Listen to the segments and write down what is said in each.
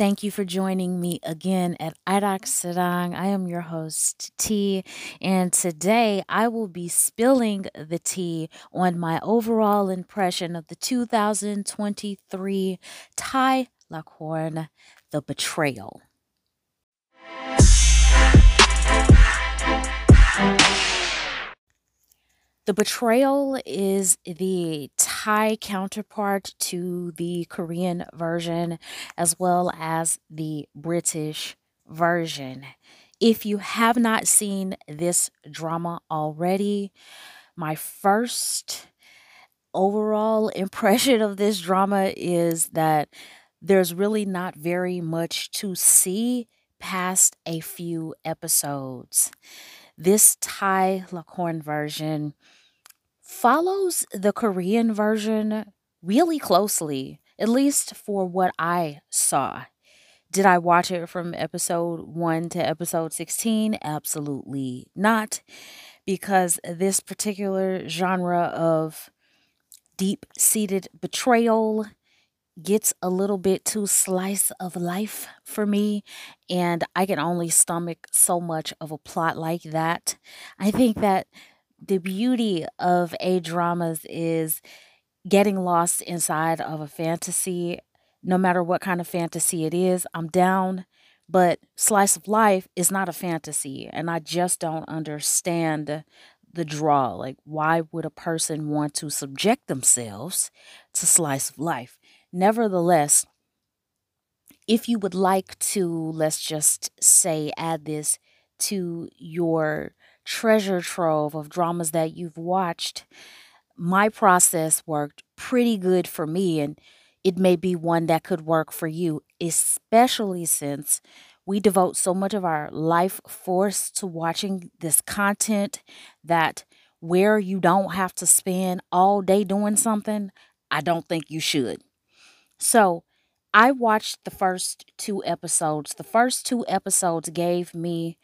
Thank you for joining me again at Airaksarang. I am your host, T, and today I will be spilling the tea on my overall impression of the 2023 Thai Lakorn, The Betrayal. The Betrayal is the Thai counterpart to the Korean version as well as the British version. If you have not seen this drama already, my first overall impression of this drama is that there's really not very much to see past a few episodes. This Thai Lakorn version follows the Korean version really closely, at least for what I saw. Did I watch it from episode 1 to episode 16? Absolutely not, because this particular genre of deep seated betrayal gets a little bit too slice of life for me, and I can only stomach so much of a plot like that. I think that the beauty of A dramas is getting lost inside of a fantasy, no matter what kind of fantasy it is. I'm down, but slice of life is not a fantasy, and I just don't understand the draw. Like, why would a person want to subject themselves to slice of life? Nevertheless, if you would like to, let's just say, add this to your treasure trove of dramas that you've watched, my process worked pretty good for me, and it may be one that could work for you, especially since we devote so much of our life force to watching this content that where you don't have to spend all day doing something, I don't think you should. So, I watched the first two episodes. The first two episodes gave me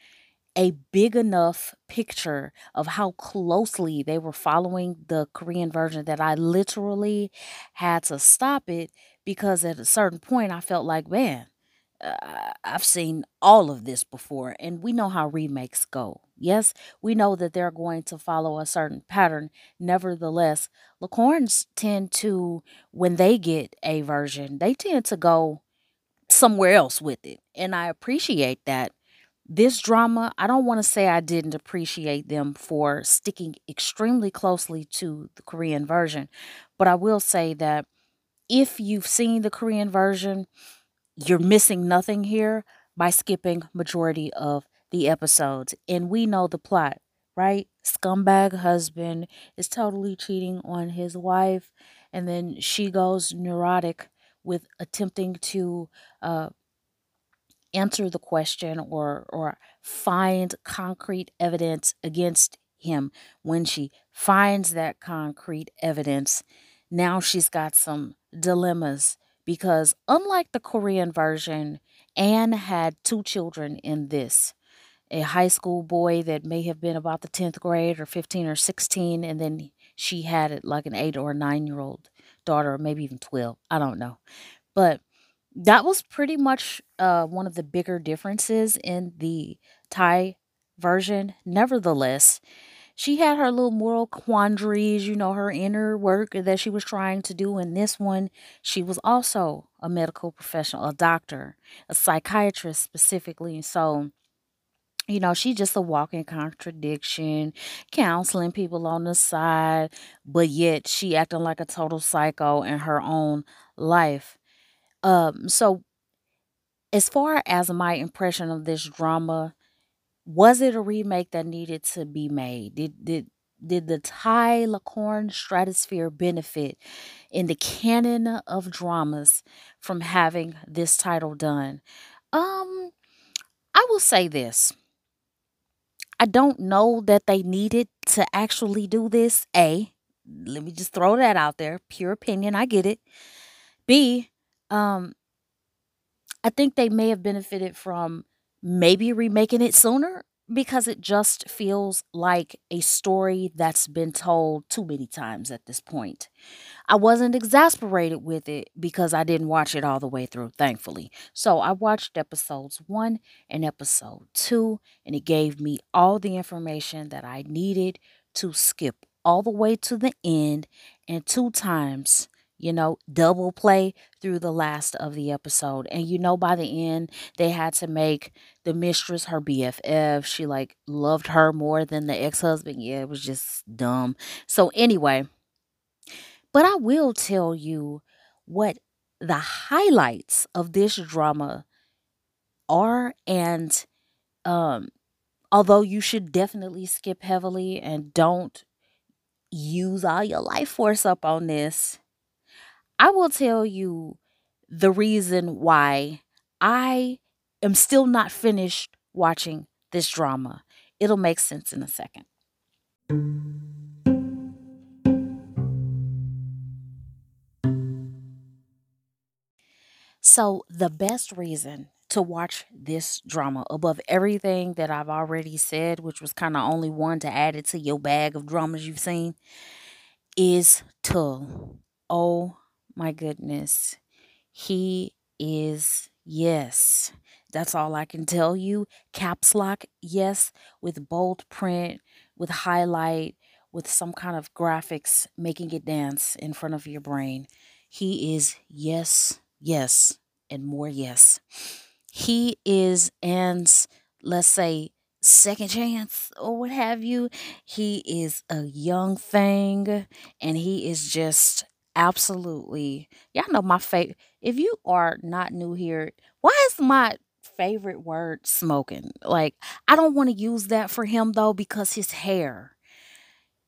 a big enough picture of how closely they were following the Korean version that I literally had to stop it because at a certain point I felt like, man, uh, I've seen all of this before, and we know how remakes go. Yes, we know that they're going to follow a certain pattern. Nevertheless, Lakorns tend to, when they get a version, they tend to go somewhere else with it. And I appreciate that this drama, I don't want to say I didn't appreciate them for sticking extremely closely to the Korean version, but I will say that if you've seen the Korean version, you're missing nothing here by skipping majority of the episodes. And we know the plot, right? Scumbag husband is totally cheating on his wife, and then she goes neurotic with attempting to uh, answer the question or or find concrete evidence against him. When she finds that concrete evidence now she's got some dilemmas because unlike the Korean version Anne had two children in this a high school boy that may have been about the 10th grade or 15 or 16 and then she had it like an 8 or 9 year old daughter maybe even 12 I don't know. But that was pretty much uh, one of the bigger differences in the Thai version. Nevertheless, she had her little moral quandaries, you know, her inner work that she was trying to do. In this one, she was also a medical professional, a doctor, a psychiatrist specifically. So, you know, she's just a walking contradiction, counseling people on the side, but yet she acting like a total psycho in her own life. Um, so as far as my impression of this drama, was it a remake that needed to be made? Did did did the Thai Lakorn Stratosphere benefit in the canon of dramas from having this title done? Um, I will say this. I don't know that they needed to actually do this. A, let me just throw that out there. Pure opinion. I get it. B, um, I think they may have benefited from maybe remaking it sooner. because it just feels like a story that's been told too many times at this point. I wasn't exasperated with it because I didn't watch it all the way through, thankfully. So I watched episodes one and episode two, and it gave me all the information that I needed to skip all the way to the end and two times you know, double play through the last of the episode. And you know, by the end, they had to make the mistress her BFF. She like loved her more than the ex husband. Yeah, it was just dumb. So, anyway, but I will tell you what the highlights of this drama are. And um, although you should definitely skip heavily and don't use all your life force up on this I will tell you the reason why I am still not finished watching this drama. It'll make sense in a second. So, the best reason to watch this drama above everything that I've already said, which was kind of only one to add it to your bag of dramas you've seen, is Tull. Oh my goodness. He is, yes. That's all I can tell you. Caps lock, yes, with bold print, with highlight, with some kind of graphics making it dance in front of your brain. He is, yes, yes, and more yes. He is Anne's, let's say, second chance or what have you. He is a young thing and he is just Absolutely. Y'all know my favorite. If you are not new here, why is my favorite word smoking? Like, I don't want to use that for him though because his hair,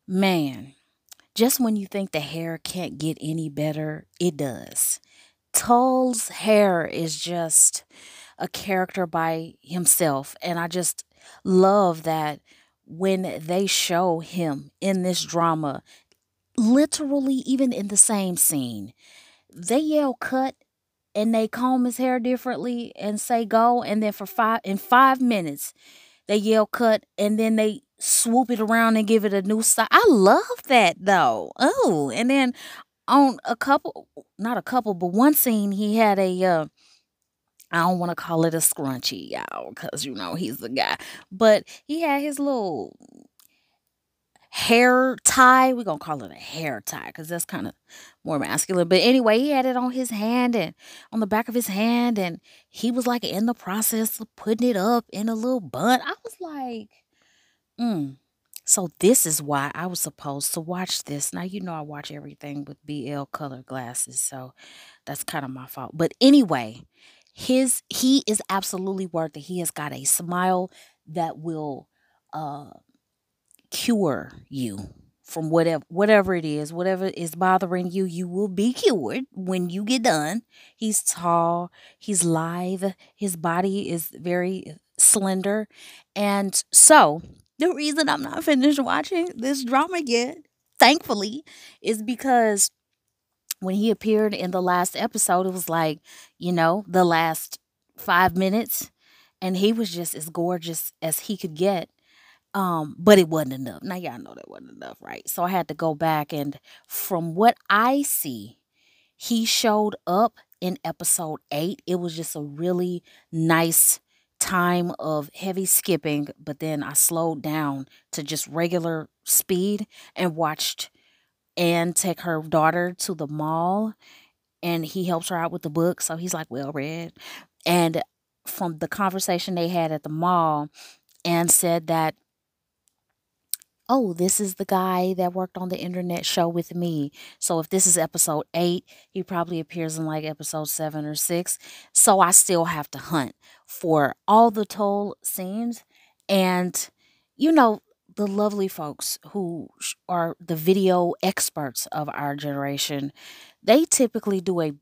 man, just when you think the hair can't get any better, it does. Tull's hair is just a character by himself. And I just love that when they show him in this drama literally even in the same scene they yell cut and they comb his hair differently and say go and then for five in five minutes they yell cut and then they swoop it around and give it a new style i love that though oh and then on a couple not a couple but one scene he had a uh I don't want to call it a scrunchie, y'all, because you know he's the guy. But he had his little hair tie. We're going to call it a hair tie because that's kind of more masculine. But anyway, he had it on his hand and on the back of his hand. And he was like in the process of putting it up in a little bun. I was like, mm. So this is why I was supposed to watch this. Now, you know, I watch everything with BL color glasses. So that's kind of my fault. But anyway, his he is absolutely worth it. He has got a smile that will uh cure you from whatever whatever it is, whatever is bothering you, you will be cured when you get done. He's tall, he's lithe, his body is very slender. And so, the reason I'm not finished watching this drama yet, thankfully, is because when he appeared in the last episode, it was like, you know, the last 5 minutes and he was just as gorgeous as he could get um, but it wasn't enough. Now y'all know that wasn't enough, right? So I had to go back and from what I see, he showed up in episode 8. It was just a really nice time of heavy skipping, but then I slowed down to just regular speed and watched Anne take her daughter to the mall and he helps her out with the book. So he's like well read. And from the conversation they had at the mall, Anne said that oh, this is the guy that worked on the internet show with me. So if this is episode eight, he probably appears in like episode seven or six. So I still have to hunt for all the Tull scenes. And, you know, the lovely folks who are the video experts of our generation, they typically do a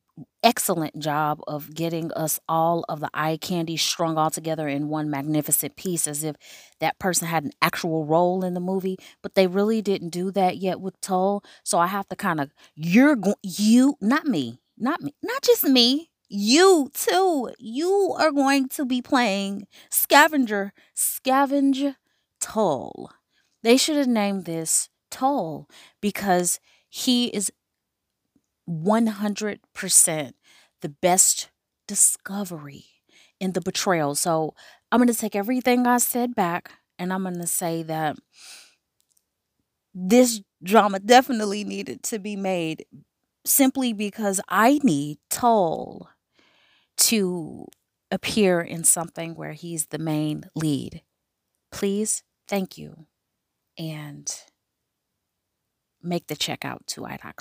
excellent job of getting us all of the eye candy strung all together in one magnificent piece as if that person had an actual role in the movie but they really didn't do that yet with Tull so I have to kind of you're going you not me not me not just me you too, you are going to be playing scavenger, scavenge Tull. They should have named this Tull because he is 100% the best discovery in the betrayal. So I'm going to take everything I said back and I'm going to say that this drama definitely needed to be made simply because I need Tull to appear in something where he's the main lead. Please, thank you, and make the check out to Irak.